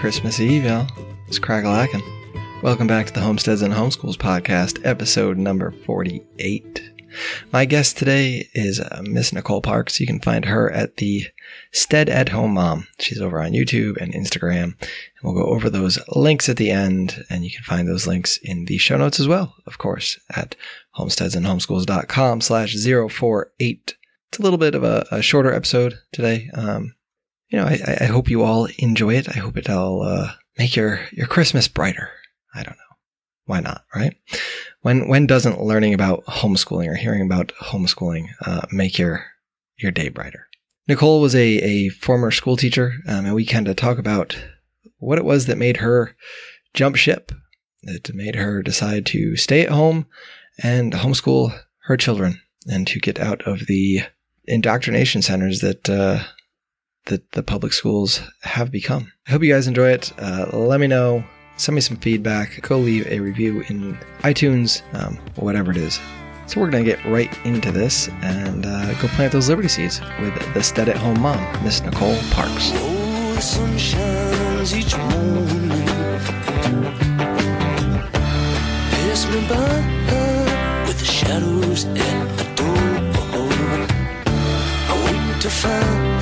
Christmas Eve, y'all. It's Crackalackin. Welcome back to the Homesteads and Homeschools podcast, episode number 48. My guest today is uh, Miss Nicole Parks. You can find her at the Stead at Home Mom. She's over on YouTube and Instagram. And we'll go over those links at the end, and you can find those links in the show notes as well, of course, at homesteadsandhomeschools.com slash 048. It's a little bit of a, a shorter episode today. Um, you know, I, I hope you all enjoy it. I hope it'll uh, make your, your Christmas brighter. I don't know. Why not, right? When when doesn't learning about homeschooling or hearing about homeschooling uh, make your your day brighter? Nicole was a, a former school teacher, um, and we kind of talk about what it was that made her jump ship, that made her decide to stay at home and homeschool her children and to get out of the indoctrination centers that uh, that the public schools have become. I hope you guys enjoy it. Uh, let me know. Send me some feedback. Go leave a review in iTunes, um, whatever it is. So we're going to get right into this and uh, go plant those Liberty seeds with the Stead at Home mom, Miss Nicole Parks. Oh, each. Pass me by with the shadows at my door. I wait to find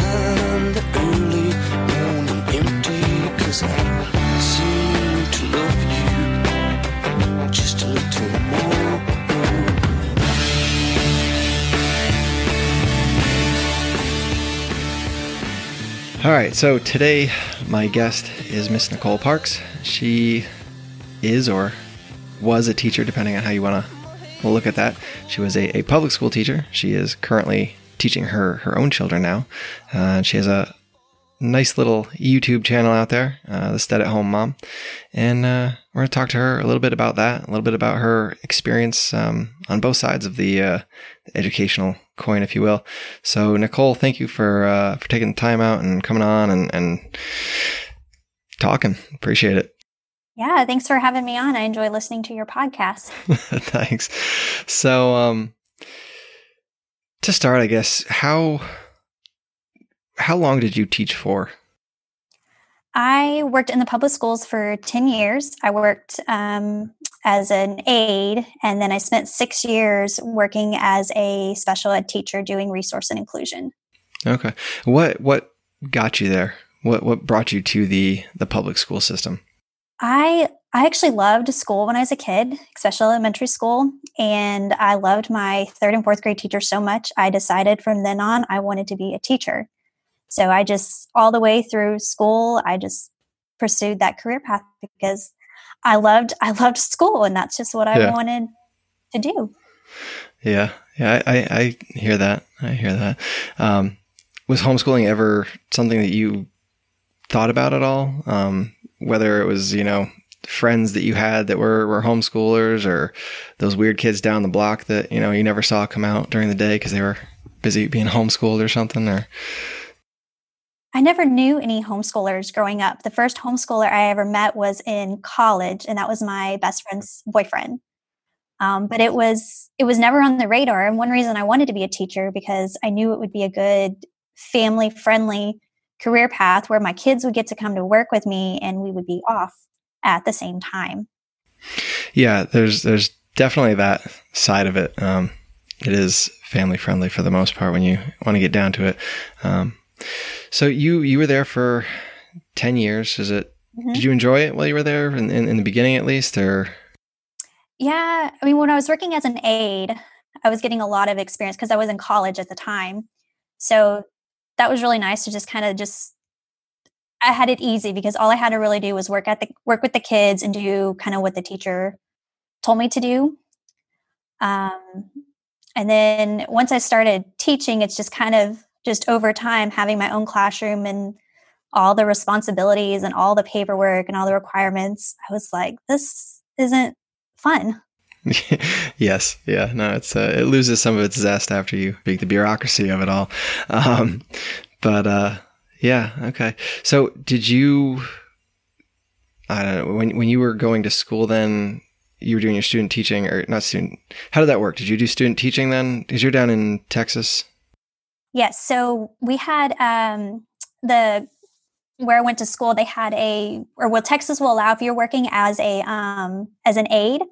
All right, so today my guest is Miss Nicole Parks. She is or was a teacher, depending on how you want to look at that. She was a, a public school teacher. She is currently teaching her her own children now. Uh, she has a nice little YouTube channel out there, uh, the Stead at Home Mom, and uh, we're going to talk to her a little bit about that, a little bit about her experience um, on both sides of the, uh, educational coin, if you will. So, Nicole, thank you for uh, for taking the time out and coming on and, and talking. Appreciate it. Yeah, thanks for having me on. I enjoy listening to your podcast. Thanks. So, um, to start, I guess how how long did you teach for? I worked in the public schools for 10 years. I worked um, as an aide, and then I spent six years working as a special ed teacher doing resource and inclusion. Okay. What what got you there? What what brought you to the the public school system? I I actually loved school when I was a kid, especially elementary school, and I loved my third and fourth grade teachers so much. I decided from then on I wanted to be a teacher. So I just all the way through school, I just pursued that career path because I loved I loved school, and that's just what I Yeah. wanted to do. Yeah, yeah, I, I, I hear that. I hear that. Um, was homeschooling ever something that you thought about at all? Um, whether it was, you know, friends that you had that were, were homeschoolers or those weird kids down the block that, you know, you never saw come out during the day because they were busy being homeschooled or something or, I never knew any homeschoolers growing up. The first homeschooler I ever met was in college, and that was my best friend's boyfriend. Um, but it was it was never on the radar. And one reason I wanted to be a teacher because I knew it would be a good family friendly career path where my kids would get to come to work with me and we would be off at the same time. yeah, there's, there's definitely that side of it. Um, it is family friendly for the most part when you want to get down to it. Um, so you, you were there for 10 years. Is it, Mhm. did you enjoy it while you were there in, in, in the beginning at least or? Yeah, I mean, when I was working as an aide, I was getting a lot of experience because I was in college at the time. So that was really nice to just kind of just I had it easy because all I had to really do was work at the work with the kids and do kind of what the teacher told me to do. Um, and then once I started teaching, it's just kind of just over time having my own classroom and all the responsibilities and all the paperwork and all the requirements. I was like, this isn't fun. yes. Yeah. No, it's, uh, it loses some of its zest after you beat the bureaucracy of it all. Um, but, uh, yeah. Okay. So did you, I don't know, when, when you were going to school then, you were doing your student teaching or not student, how did that work? Did you do student teaching then? Because you're down in Texas. Yes. So we had um, the where I went to school, they had a, or well, Texas will allow if you're working as a um, as an aide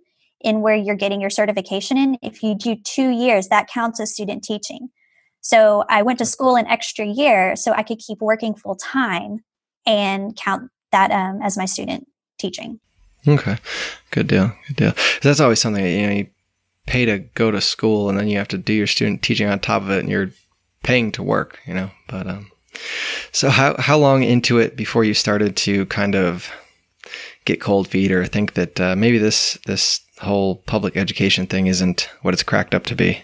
in where you're getting your certification in. If you do two years, that counts as student teaching. So I went to school an extra year so I could keep working full time and count that um, as my student teaching. Okay, good deal. Good deal. That's always something you know you pay to go to school and then you have to do your student teaching on top of it, and you're paying to work. You know, but um, so how how long into it before you started to kind of get cold feet or think that uh, maybe this this whole public education thing isn't what it's cracked up to be?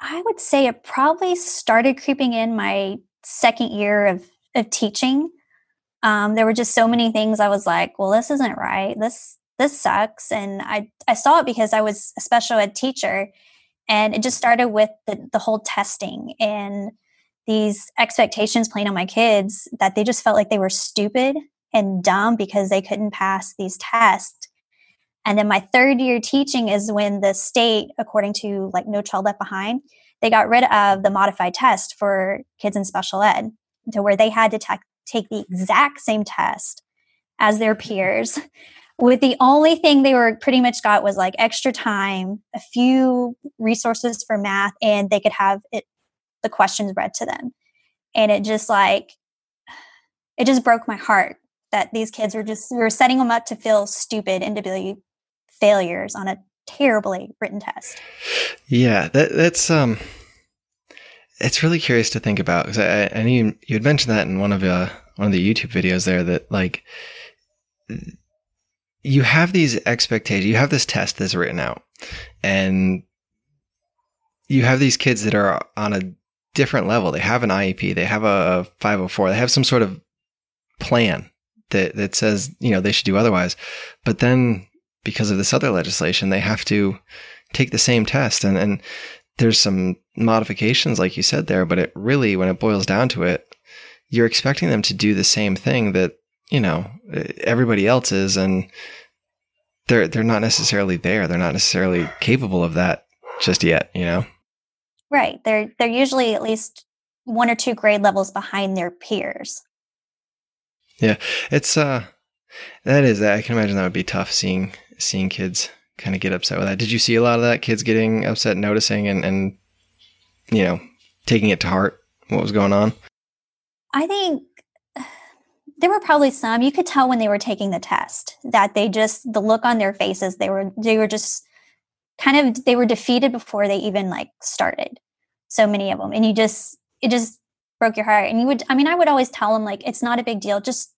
I would say it probably started creeping in my second year of of teaching. Um, there were just so many things I was like, well, this isn't right. This this sucks. And I I saw it because I was a special ed teacher, and it just started with the the whole testing and these expectations playing on my kids that they just felt like they were stupid and dumb because they couldn't pass these tests. And then my third year teaching is when the state, according to like No Child Left Behind, they got rid of the modified test for kids in special ed to where they had to te- take the exact same test as their peers with the only thing they were pretty much got was like extra time a few resources for math and they could have it the questions read to them. And it just like it just broke my heart that these kids were just we were setting them up to feel stupid and to be failures on a terribly written test. Yeah that that's um it's really curious to think about because I, I knew you, had mentioned that in one of uh, one of the YouTube videos there that like you have these expectations, you have this test that's written out, and you have these kids that are on a different level. They have an IEP, they have a 504, they have some sort of plan that that says you know they should do otherwise, but then because of this other legislation, they have to take the same test and and there's some modifications, like you said there, but it really, when it boils down to it, you're expecting them to do the same thing that, you know, everybody else is. And they're, they're not necessarily there. They're not necessarily capable of that just yet, you know? Right. They're, they're usually at least one or two grade levels behind their peers. Yeah. It's, uh, that is, that. I can imagine that would be tough seeing, seeing kids kind of get upset with that. Did you see a lot of that? Kids getting upset, noticing, and and you know, taking it to heart. What was going on? I think there were probably some you could tell when they were taking the test that they just the look on their faces they were they were just kind of they were defeated before they even like started. So many of them and you just it just broke your heart. And you would i mean i would always tell them like it's not a big deal just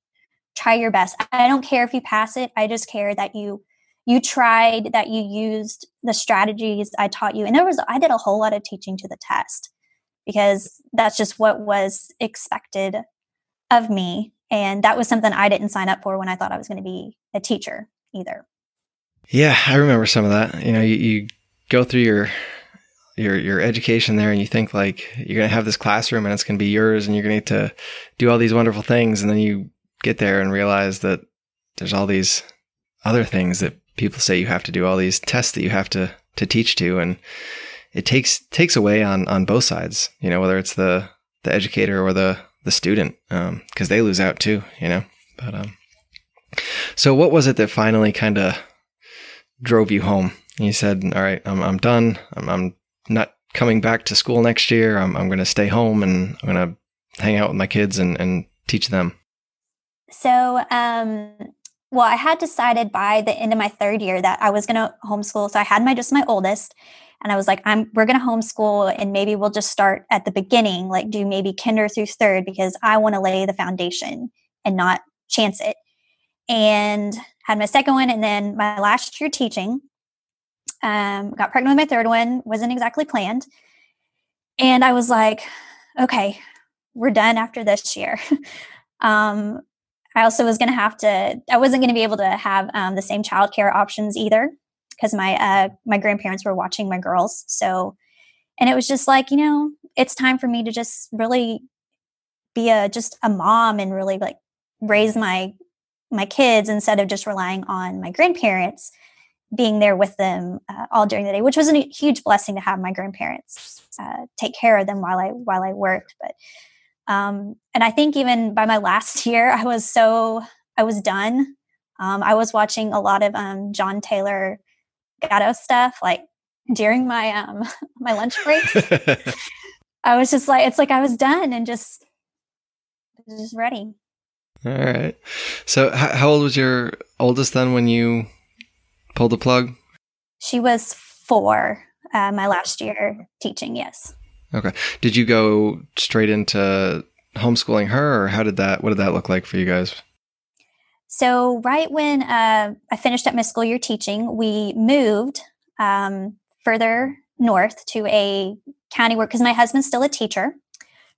try your best. I don't care if you pass it i just care that you you tried that you used the strategies i taught you. And there was i did a whole lot of teaching to the test because that's just what was expected of me and that was something i didn't sign up for when i thought i was going to be a teacher either. Yeah i remember some of that. You know you, you go through your your your education there and you think like you're going to have this classroom and it's going to be yours and you're going to to do all these wonderful things. And then you get there and realize that there's all these other things that people say you have to do all these tests that you have to to teach to. And it takes takes away on on both sides you know whether it's the the educator or the the student because um, they lose out too you know? But um so what was it that finally kind of drove you home? You said all right i'm, I'm done. I'm, I'm not coming back to school next year. I'm, I'm going to stay home and i'm going to hang out with my kids and, and teach them. So um well, I had decided by the end of my third year that I was going to homeschool. So I had my just my oldest, and I was like, "I'm we're going to homeschool, and maybe we'll just start at the beginning, like do maybe kinder through third, because I want to lay the foundation and not chance it." And had my second one, and then my last year teaching. Um, got pregnant with my third one. wasn't exactly planned, and I was like, "Okay, we're done after this year." um, I also was going to have to, I wasn't going to be able to have um, the same childcare options either because my uh, my grandparents were watching my girls. So, and it was just like, you know, it's time for me to just really be a just a mom and really like raise my my kids instead of just relying on my grandparents being there with them uh, all during the day, which was a huge blessing to have my grandparents uh, take care of them while I while I worked. But Um, and I think even by my last year, I was so I was done. Um, I was watching a lot of um, John Taylor Gatto stuff, like during my um, my lunch breaks. I was just like, it's like I was done and just just ready. All right. So, h- how old was your oldest then when you pulled the plug? She was four uh, my last year teaching. Yes. Okay. Did you go straight into homeschooling her, or how did that? What did that look like for you guys? So, right when uh, I finished up my school year teaching, we moved um, further north to a county work because my husband's still a teacher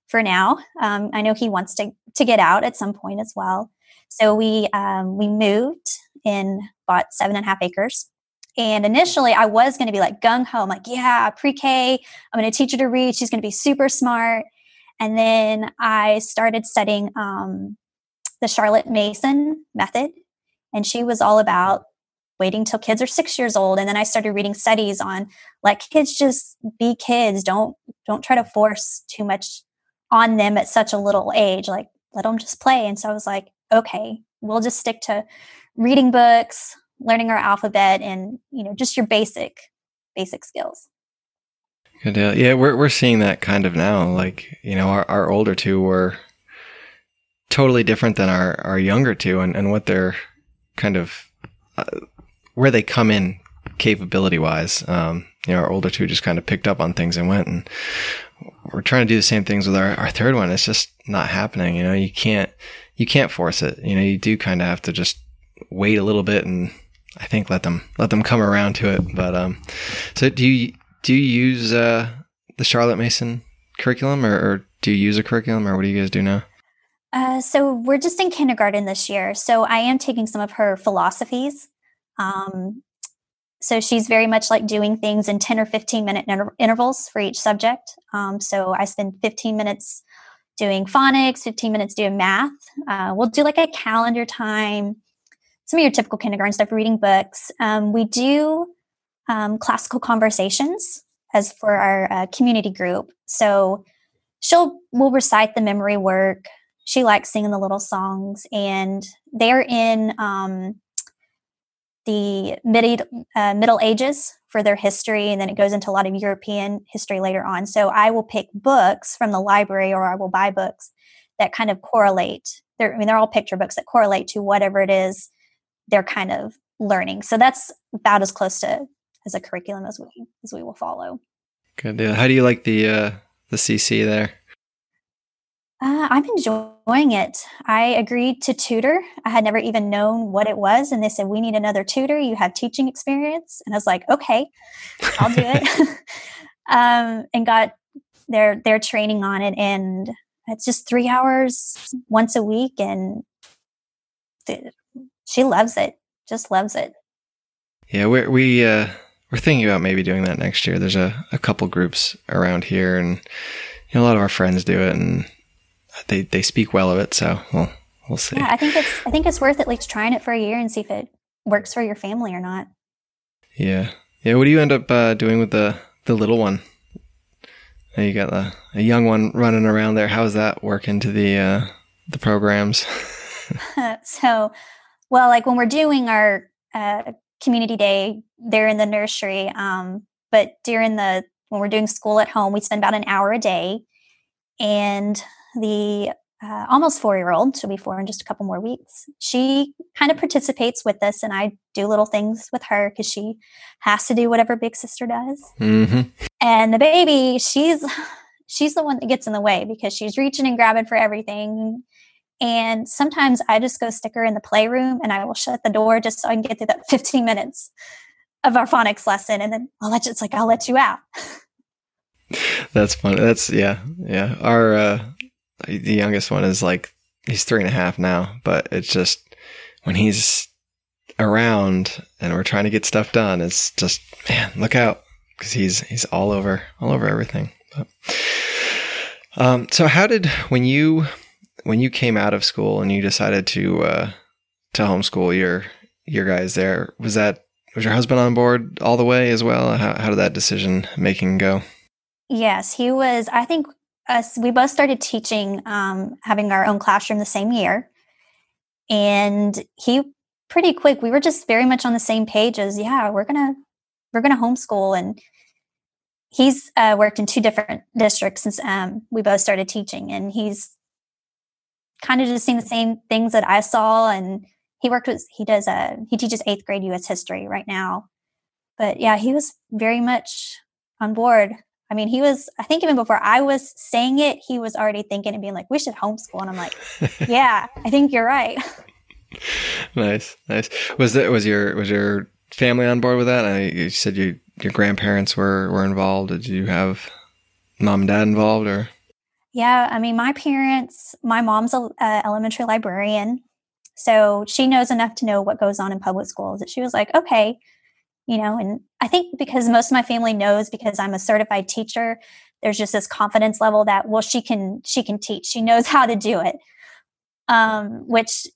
for now. Um, I know he wants to to get out at some point as well. So we um, we moved and bought seven and a half acres. And initially, I was going to be like gung ho, I'm like, yeah, pre K, I'm going to teach her to read. She's going to be super smart. And then I started studying um, the Charlotte Mason method. And she was all about waiting till kids are six years old. And then I started reading studies on let kids just be kids. Don't don't try to force too much on them at such a little age. Like let them just play. And so I was like, okay, we'll just stick to reading books, learning our alphabet, and you know, just your basic basic skills. Good deal. Yeah, we're we're seeing that kind of now. Like you know, our our older two were totally different than our our younger two, and and what they're kind of uh, where they come in capability wise. Um, you know, our older two just kind of picked up on things and went, and we're trying to do the same things with our, our third one. It's just not happening. You know, you can't you can't force it. You know, you do kind of have to just wait a little bit and I think let them let them come around to it. But um, so do you do you use uh, the Charlotte Mason curriculum, or, or, do you use a curriculum, or what do you guys do now? Uh, so we're just in kindergarten this year. So I am taking some of her philosophies. Um, so she's very much like doing things in 10 or 15 minute inter- intervals for each subject. Um, so I spend 15 minutes doing phonics, 15 minutes doing math. Uh, we'll do like a calendar time, some of your typical kindergarten stuff, reading books. Um, we do um, classical conversations as for our uh, community group. So she'll will recite the memory work. She likes singing the little songs, and they're in um, the mid, uh, Middle Ages for their history, and then it goes into a lot of European history later on. So I will pick books from the library, or I will buy books that kind of correlate. They're, I mean, they're all picture books that correlate to whatever it is they're kind of learning. So that's about as close to as a curriculum as we as we will follow. Good deal. How do you like the uh, the CC there? Uh, I'm enjoying it. I agreed to tutor. I had never even known what it was, and they said we need another tutor. You have teaching experience, and I was like, okay, I'll do it. um, and got their their training on it, and it's just three hours once a week, and th- she loves it. Just loves it. Yeah, we we uh, we're thinking about maybe doing that next year. There's a, a couple groups around here, and you know, a lot of our friends do it, and they they speak well of it. So we'll we'll see. Yeah, I think it's I think it's worth at least trying it for a year and see if it works for your family or not. Yeah, yeah. What do you end up uh, doing with the the little one? You got a, a young one running around there. How does that work into the uh, the programs? so, well, like when we're doing our uh, community day, they're in the nursery. Um, but during the when we're doing school at home, we spend about an hour a day, and the uh, almost four year old, she'll be four in just a couple more weeks. She kind of participates with us, and I do little things with her because she has to do whatever big sister does. Mm-hmm. And the baby, she's she's the one that gets in the way because she's reaching and grabbing for everything. And sometimes I just go stick her in the playroom and I will shut the door just so I can get through that 15 minutes of our phonics lesson. And then I'll let you, it's like, I'll let you out. That's funny. That's, yeah. Yeah. Our, uh, the youngest one is like he's three and a half now, but it's just when he's around and we're trying to get stuff done, it's just man, look out because he's he's all over all over everything. But, um, so how did when you when you came out of school and you decided to uh, to homeschool your your guys there was that was your husband on board all the way as well? How how did that decision making go? Yes, he was. I think us we both started teaching, um, having our own classroom the same year, and he pretty quick. We were just very much on the same page as yeah, we're gonna we're gonna homeschool, and he's uh, worked in two different districts since um, we both started teaching, and he's kind of just seen the same things that I saw, and he worked with he does a uh, he teaches eighth grade U.S. history right now, but yeah, he was very much on board. I mean, he was, I think even before I was saying it, he was already thinking and being like, we should homeschool. And I'm like, yeah, I think you're right. nice. Nice. Was that, was your, was your family on board with that? I, you said you, your grandparents were, were involved. Did you have mom and dad involved or? Yeah. I mean, my parents, my mom's a elementary librarian. So she knows enough to know what goes on in public schools that she was like, okay, you know and i think because most of my family knows because i'm a certified teacher there's just this confidence level that well she can she can teach. She knows how to do it. Um, which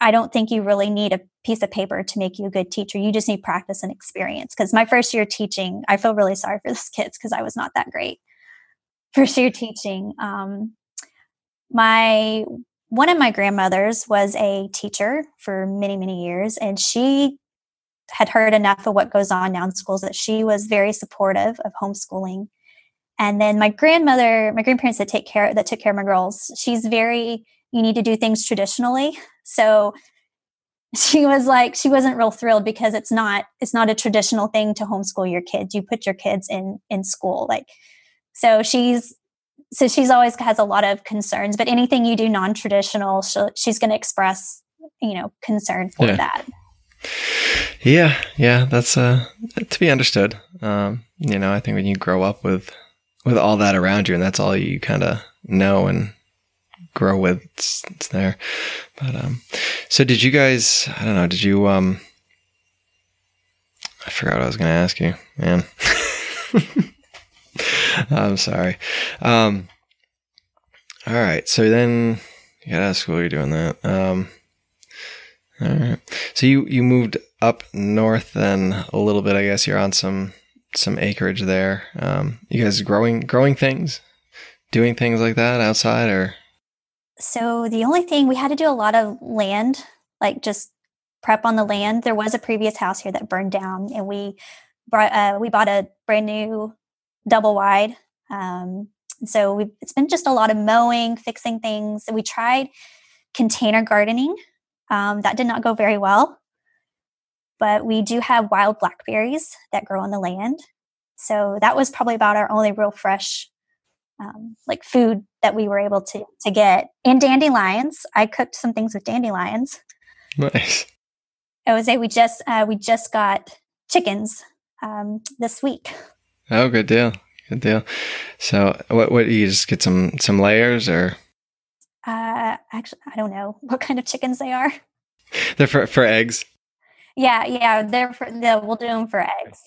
i don't think you really need a piece of paper to make you a good teacher. You just need practice and experience. Because my first year teaching i feel really sorry for those kids because i was not that great. First year teaching um, my one of my grandmothers was a teacher for many many years and she had heard enough of what goes on now in schools that she was very supportive of homeschooling. And then my grandmother, my grandparents that take care that took care of my girls, she's very you need to do things traditionally. So she was like she wasn't real thrilled because it's not it's not a traditional thing to homeschool your kids. You put your kids in in school like so she's so she's always has a lot of concerns but anything you do non-traditional she's going to express you know concern for yeah. that yeah, yeah, that's uh to be understood. Um, you know, I think when you grow up with with all that around you, and that's all you kind of know and grow with, it's, it's there. But um, so did you guys? I don't know. Did you um? I forgot what I was going to ask you, man. I'm sorry. Um, all right. So then out of school. You're doing that. Um, all right. So you you moved up north then a little bit. I guess you're on some some acreage there. Um, you guys growing growing things, doing things like that outside, or? So the only thing we had to do a lot of land, like just prep on the land. There was a previous house here that burned down, and we brought uh, we bought a brand new double wide. Um, so it's been just a lot of mowing, fixing things. We tried container gardening um, that did not go very well. But we do have wild blackberries that grow on the land. So that was probably about our only real fresh um, like food that we were able to to get. And dandelions. I cooked some things with dandelions. Nice. I would say we just uh, we just got chickens um, this week. Oh, good deal. Good deal. So, what? What you just get some some layers or? Uh, actually, I don't know what kind of chickens they are. They're for for eggs. Yeah, yeah, they're for. they we'll do them for eggs.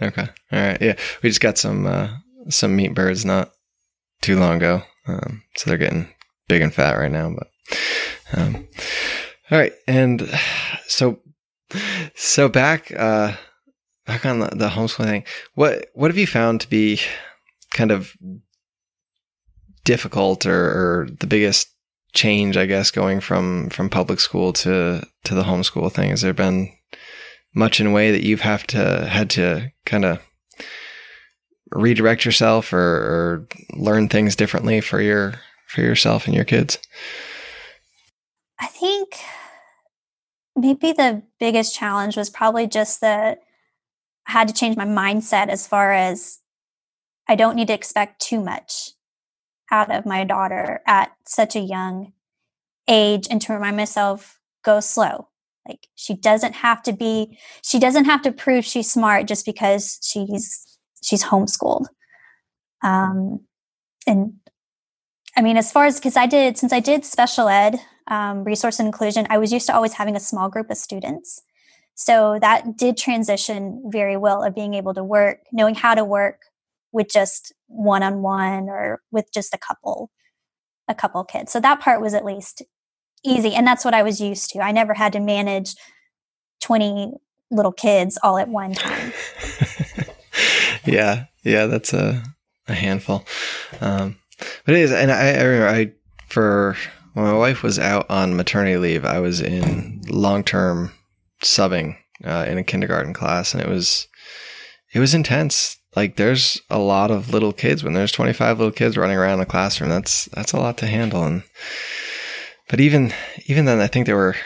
Okay, all right. Yeah, we just got some uh, some meat birds not too long ago, um, so they're getting big and fat right now. But um, all right, and so so back uh, back on the, the homeschooling thing. What what have you found to be kind of difficult or, or the biggest change, I guess, going from from public school to to the homeschool thing? Has there been much in a way that you've have to had to kind of redirect yourself or, or learn things differently for your for yourself and your kids? I think maybe the biggest challenge was probably just that I had to change my mindset as far as I don't need to expect too much out of my daughter at such a young age and to remind myself go slow. Like she doesn't have to be she doesn't have to prove she's smart just because she's she's homeschooled. Um and i mean as far as because i did since i did special ed um, resource and inclusion i was used to always having a small group of students. So that did transition very well of being able to work knowing how to work with just one on one or with just a couple a couple kids. So that part was at least easy and that's what I was used to. I never had to manage 20 little kids all at one time. yeah. Yeah, that's a a handful. Um, But it is, and I, I remember I for when my wife was out on maternity leave, I was in long term subbing uh, in a kindergarten class, and it was it was intense. Like there's a lot of little kids when there's 25 little kids running around the classroom. That's that's a lot to handle. And but even even then, I think there were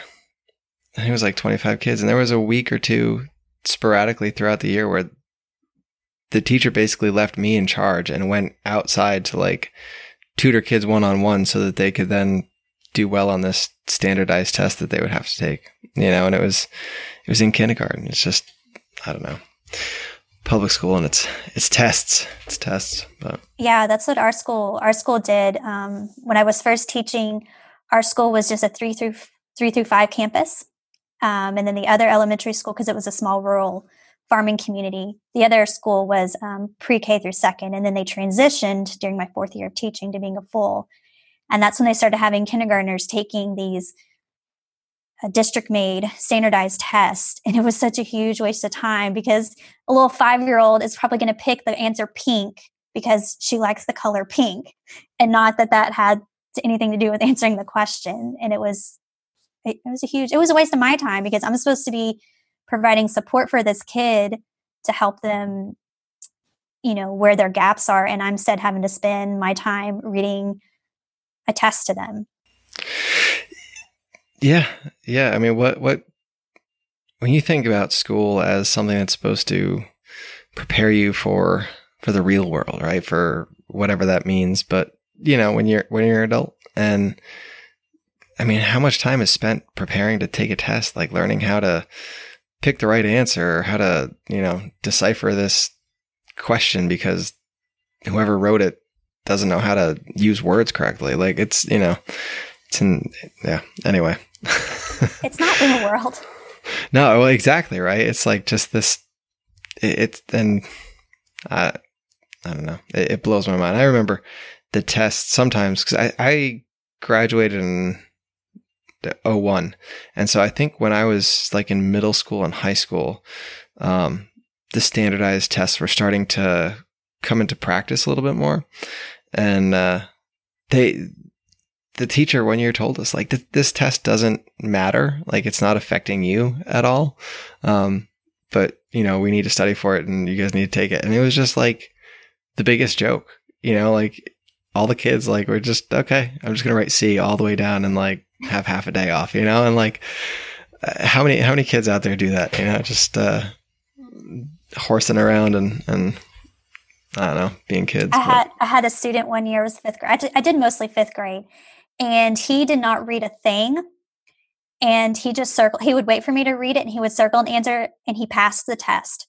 I think it was like 25 kids, and there was a week or two sporadically throughout the year where the teacher basically left me in charge and went outside to like tutor kids one on one so that they could then do well on this standardized test that they would have to take. You know, and it was it was in kindergarten. It's just I don't know. Public school and it's it's tests. It's tests. But Yeah, that's what our school our school did. Um, when I was first teaching, our school was just a three through three through five campus, um, and then the other elementary school because it was a small rural farming community. The other school was um, pre K through second, and then they transitioned during my fourth year of teaching to being a full. And that's when they started having kindergartners taking these uh, district made standardized test. And it was such a huge waste of time because a little five year old is probably going to pick the answer pink because she likes the color pink and not that that had anything to do with answering the question. And it was, it, it was a huge, it was a waste of my time because I'm supposed to be providing support for this kid to help them you know where their gaps are and i'm instead having to spend my time reading a test to them yeah, yeah. I mean, what what when you think about school as something that's supposed to prepare you for for the real world, right? For whatever that means. But you know, when you're when you're an adult, and I mean, how much time is spent preparing to take a test, like learning how to pick the right answer, or how to you know decipher this question because whoever wrote it doesn't know how to use words correctly. Like it's you know, it's in yeah. Anyway, it's not in the world no, well, exactly right. It's like just this. It, it's then, I, I don't know. It, it blows my mind. I remember the test sometimes because I, I graduated in 01. and so I think when I was like in middle school and high school, um, the standardized tests were starting to come into practice a little bit more, and uh, they the teacher one year told us like th- this test doesn't matter. Like it's not affecting you at all. Um, but you know we need to study for it and you guys need to take it. And it was just like the biggest joke you know like all the kids like were just okay i'm just gonna write c all the way down and like have half a day off you know? And like uh, how many how many kids out there do that you know? Just uh horsing around and and i don't know being kids I but- had I had a student one year was fifth grade. I did, I did mostly fifth grade, and he did not read a thing. And he just circled. He would wait for me to read it, and he would circle an answer, and he passed the test.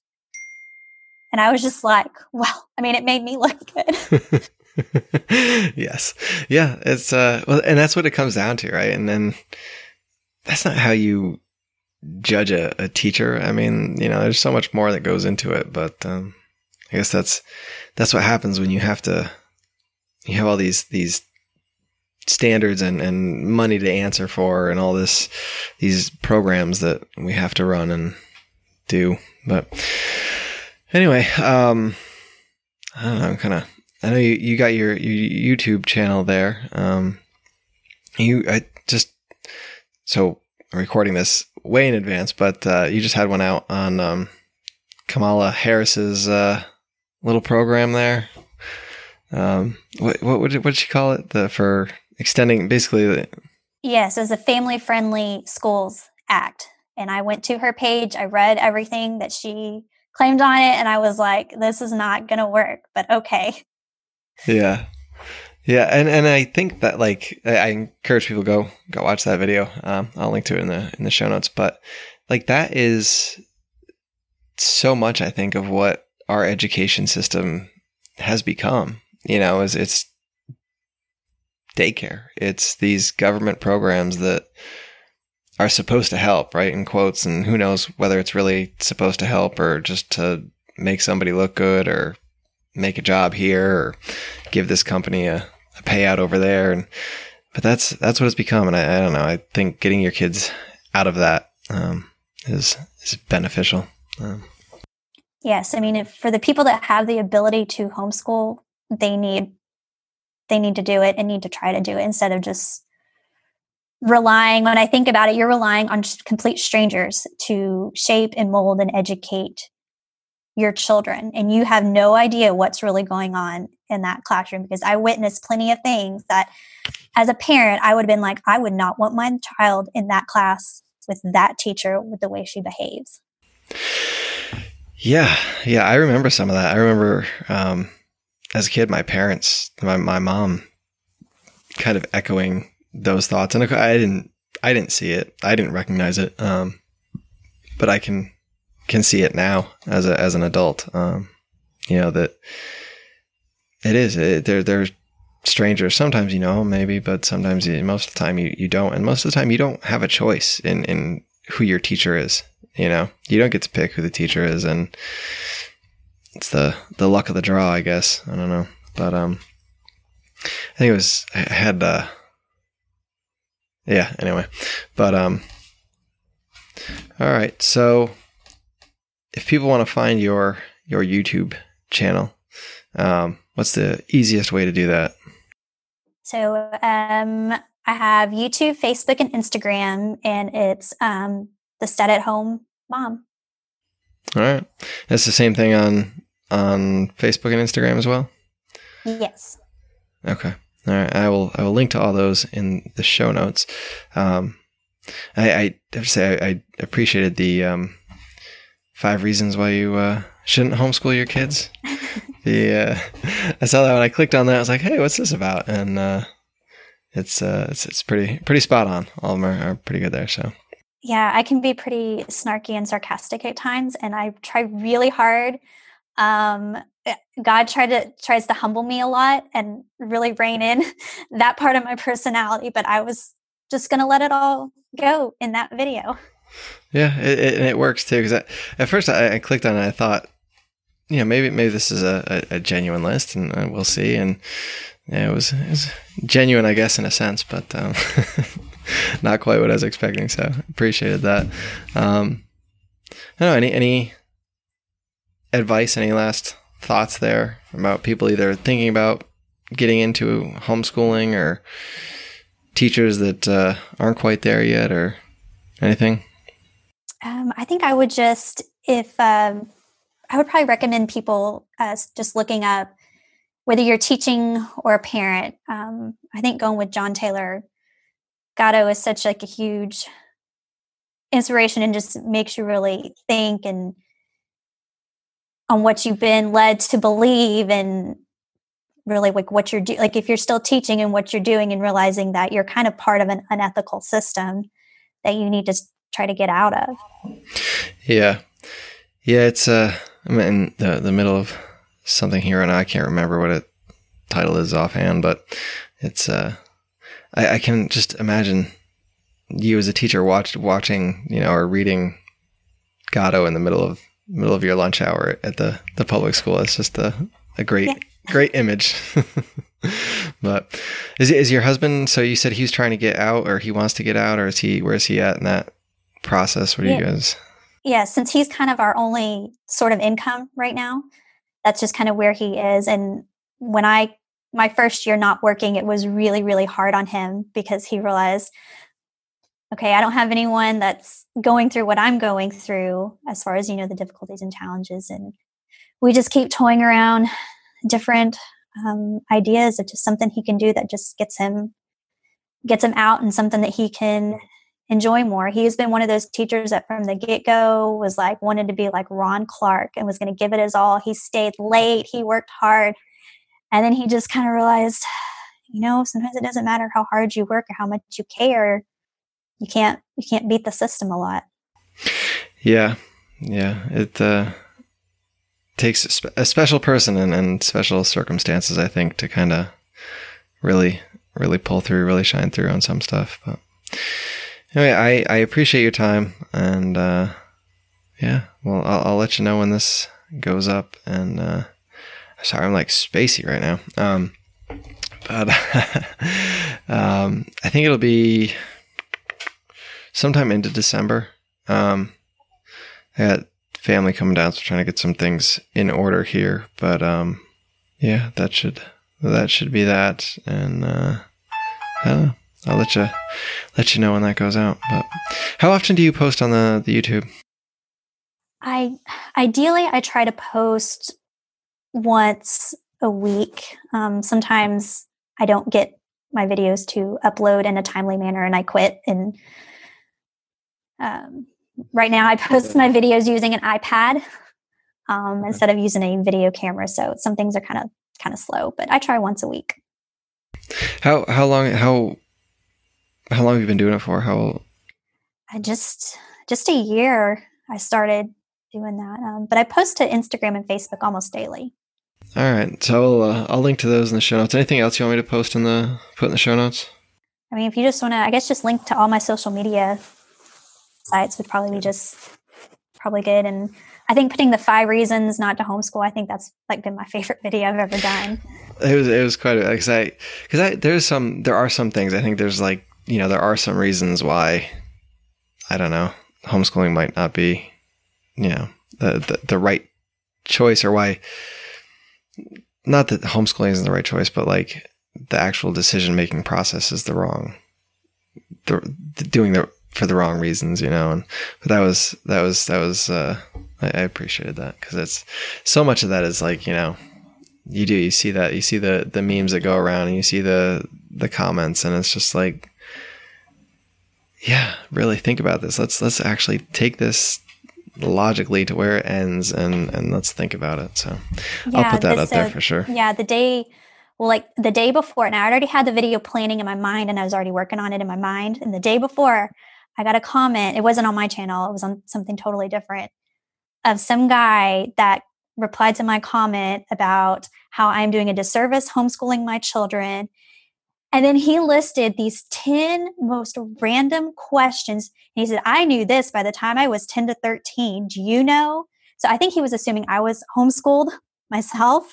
And I was just like, "Well, I mean, it made me look good." yes. Yeah. It's, uh, well, and that's what it comes down to, right? And then that's not how you judge a, a teacher. I mean, you know, there's so much more that goes into it, but, um, I guess that's, that's what happens when you have to, you have all these, these standards and, and money to answer for and all this, these programs that we have to run and do. But anyway, um, I don't know, kind of I know you, you got your, your YouTube channel there. Um, you, I just, so I'm recording this way in advance, but, uh, you just had one out on, um, Kamala Harris's, uh, little program there. Um, what, what would, what did she call it? The, for extending basically the, yes, it was a family friendly schools act, and I went to her page. I read everything that she claimed on it, and I was like, "This is not going to work," but okay. Yeah. Yeah, and, and I think that like I I encourage people to go go watch that video. Um, I'll link to it in the in the show notes. But like that is so much I think of what our education system has become. You know, is it's daycare. It's these government programs that are supposed to help, right? In quotes, and who knows whether it's really supposed to help or just to make somebody look good or make a job here or give this company a, a payout over there. And but that's that's what it's become. And I, I don't know. I think getting your kids out of that um, is is beneficial. Um, Yes, I mean, if, for the people that have the ability to homeschool, they need they need to do it and need to try to do it instead of just relying when i think about it you're relying on complete strangers to shape and mold and educate your children. And you have no idea what's really going on in that classroom because i witnessed plenty of things that as a parent i would have been like i would not want my child in that class with that teacher with the way she behaves. Yeah, yeah, I remember some of that. I remember um, as a kid, my parents, my my mom, kind of echoing those thoughts, and I didn't, I didn't see it, I didn't recognize it, um, but I can can see it now as a as an adult. Um, you know that it is. It, they're they're strangers. Sometimes you know maybe, but sometimes you, most of the time you, you don't, and most of the time you don't have a choice in in who your teacher is. You know, you don't get to pick who the teacher is, and it's the the luck of the draw, I guess. I don't know, but um, I think it was I had uh, yeah. Anyway, but um, all right. So if people want to find your your YouTube channel, um, what's the easiest way to do that? So um, I have YouTube, Facebook, and Instagram, and it's um, the Stead at Home Mom. All right, it's the same thing on on Facebook and Instagram as well. Yes. Okay. All right. I will. I will link to all those in the show notes. Um, I, I have to say I, I appreciated the um, five reasons why you uh, shouldn't homeschool your kids. the uh, I saw that when I clicked on that. I was like, "Hey, what's this about?" And uh, it's uh, it's it's pretty pretty spot on. All of them are, are pretty good there. So Yeah, I can be pretty snarky and sarcastic at times, and I try really hard. Um, eh, God tried to tries to humble me a lot and really rein in that part of my personality, but I was just gonna let it all go in that video. yeah, it, it, and it works too. Because at first I, I clicked on it, I thought, you know, maybe maybe this is a, a, a genuine list, and uh, we'll see. And yeah, it was it was genuine, I guess, in a sense, but um, not quite what I was expecting. So appreciated that. Um, I don't know any any advice, any last thoughts there about people either thinking about getting into homeschooling or teachers that uh, aren't quite there yet, or anything. Um, I think I would just, if um, I would probably recommend people as just looking up whether you're teaching or a parent. Um, I think going with John Taylor Gatto is such like a huge inspiration and just makes you really think and on what you've been led to believe and really like what you're doing like if you're still teaching and what you're doing and realizing that you're kind of part of an unethical system that you need to try to get out of Yeah, yeah. It's uh, I'm in the the middle of something here, and I can't remember what it title is offhand, but it's uh, I, I can just imagine you as a teacher watched watching, you know, or reading Gatto in the middle of middle of your lunch hour at the the public school. It's just a a great Yeah. great image. but is is your husband? So you said he's trying to get out, or he wants to get out, or is he? Where is he at in that process? What do you guys? yeah since he's kind of our only sort of income right now that's just kind of where he is and when i my first year not working it was really really hard on him because he realized okay i don't have anyone that's going through what i'm going through as far as you know the difficulties and challenges and we just keep toying around different um, ideas of just something he can do that just gets him gets him out and something that he can enjoy more. He's been one of those teachers that from the get go was like wanted to be like Ron Clark and was going to give it his all. He stayed late, he worked hard. And then he just kind of realized, you know, sometimes it doesn't matter how hard you work or how much you care. You can't you can't beat the system a lot. Yeah, yeah. It uh, takes a, special person and, and special circumstances, I think, to kind of really, really pull through, really shine through on some stuff. But anyway, I, I appreciate your time, and uh, yeah, well, I'll, I'll let you know when this goes up. And uh, sorry, I'm like spacey right now. Um, but um, I think it'll be sometime into December. Um, I got family coming down, so trying to get some things in order here. But um, yeah, that should that should be that. And uh, I don't know. I'll let you let you know when that goes out. But how often do you post on the, the YouTube? I ideally I try to post once a week. Um, sometimes I don't get my videos to upload in a timely manner, and I quit. And um, right now, I post my videos using an iPad um, instead of using a video camera. So some things are kind of kind of slow, but I try once a week. How how long how how long have you been doing it for? How I just just a year I started doing that. Um, but I post to Instagram and Facebook almost daily. All right, so I'll, uh, I'll link to those in the show notes. Anything else you want me to post in the put in the show notes? I mean, if you just want to, I guess just link to all my social media sites would probably be just probably good. And I think putting the five reasons not to homeschool, I think that's like been my favorite video I've ever done. It was it was quite because I because I there's some there are some things I think there's like you know there are some reasons why I don't know homeschooling might not be you know the the, the right choice or why not that homeschooling isn't the right choice but like the actual decision making process is the wrong the, the doing the for the wrong reasons you know and but that was that was that was uh I, I appreciated that because it's so much of that is like you know you do you see that you see the the memes that go around and you see the the comments and it's just like yeah really think about this let's let's actually take this logically to where it ends and and let's think about it so Yeah, i'll put that up there for sure Yeah, the day, well, like the day before, and I already had the video planning in my mind and I was already working on it in my mind. And the day before, I got a comment. It wasn't on my channel, it was on something totally different of some guy that replied to my comment about how I'm doing a disservice homeschooling my children. And then he listed these 10 most random questions. And he said, I knew this by the time I was 10 to 13. Do you know? So I think he was assuming I was homeschooled myself.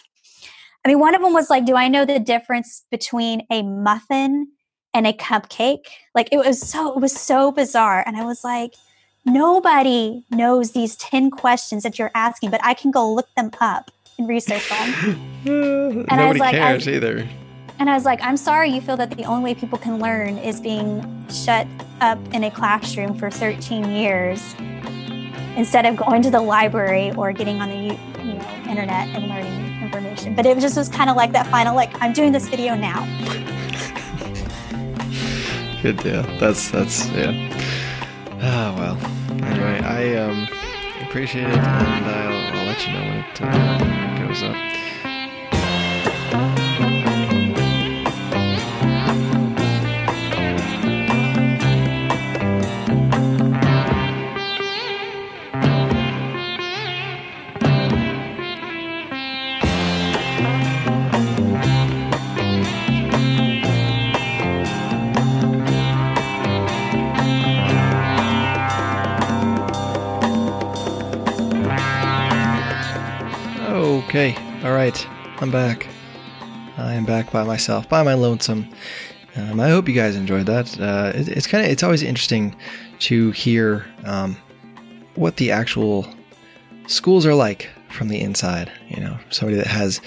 I mean, one of them was like, Do I know the difference between a muffin and a cupcake? Like it was so, it was so bizarre. And I was like, Nobody knows these 10 questions that you're asking, but I can go look them up and research them. nobody I was like, I- cares either And I was like, I'm sorry you feel that the only way people can learn is being shut up in a classroom for 13 years instead of going to the library or getting on the you know internet and learning information. But it just was kind of like that final like I'm doing this video now. Good deal. That's that's yeah. Ah well. Anyway i um appreciate it and i'll, I'll let you know when it, uh, right, I'm back. I am back by myself, by my lonesome. Um, I hope you guys enjoyed that. Uh, it, it's kind of it's always interesting to hear um, what the actual schools are like from the inside. You know, somebody that has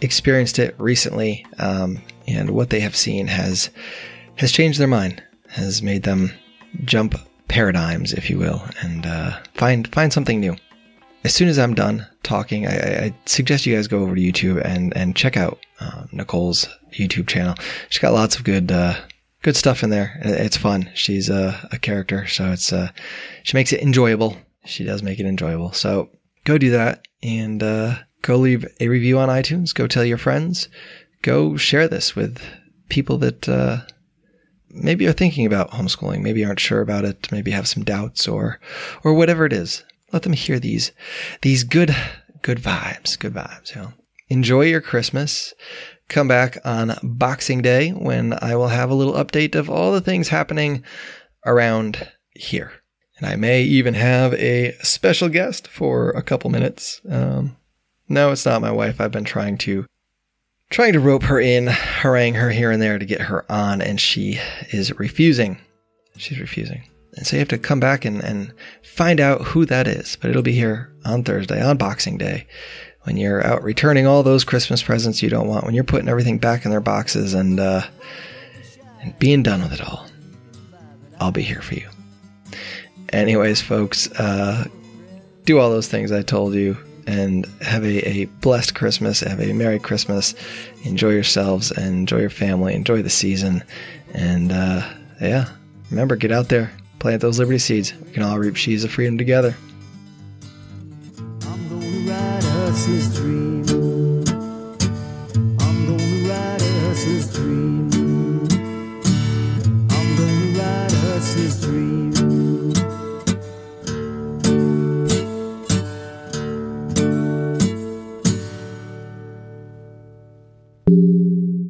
experienced it recently um, and what they have seen has has changed their mind, has made them jump paradigms, if you will, and uh, find find something new as soon as I'm done talking, I, I- suggest you guys go over to YouTube and, and check out uh, Nicole's YouTube channel. She's got lots of good uh, good stuff in there. It's fun. She's a, a character, so it's uh, she makes it enjoyable. She does make it enjoyable. So go do that and uh, go leave a review on iTunes. Go tell your friends. Go share this with people that uh, maybe are thinking about homeschooling, maybe aren't sure about it, maybe have some doubts or or whatever it is. Let them hear these these good good vibes, good vibes, you know. Enjoy your Christmas. Come back on Boxing Day when I will have a little update of all the things happening around here. And I may even have a special guest for a couple minutes. Um, no, it's not my wife. I've been trying to trying to rope her in, harangue her here and there to get her on, and she is refusing. She's refusing. And so you have to come back and, and find out who that is. But it'll be here on Thursday, on Boxing Day, when you're out returning all those Christmas presents you don't want, when you're putting everything back in their boxes and uh, and being done with it all, I'll be here for you. Anyways, folks, uh, do all those things I told you and have a, a blessed Christmas. Have a Merry Christmas. Enjoy yourselves and enjoy your family. Enjoy the season. And uh, yeah, remember, get out there, plant those liberty seeds. We can all reap sheaves of freedom together.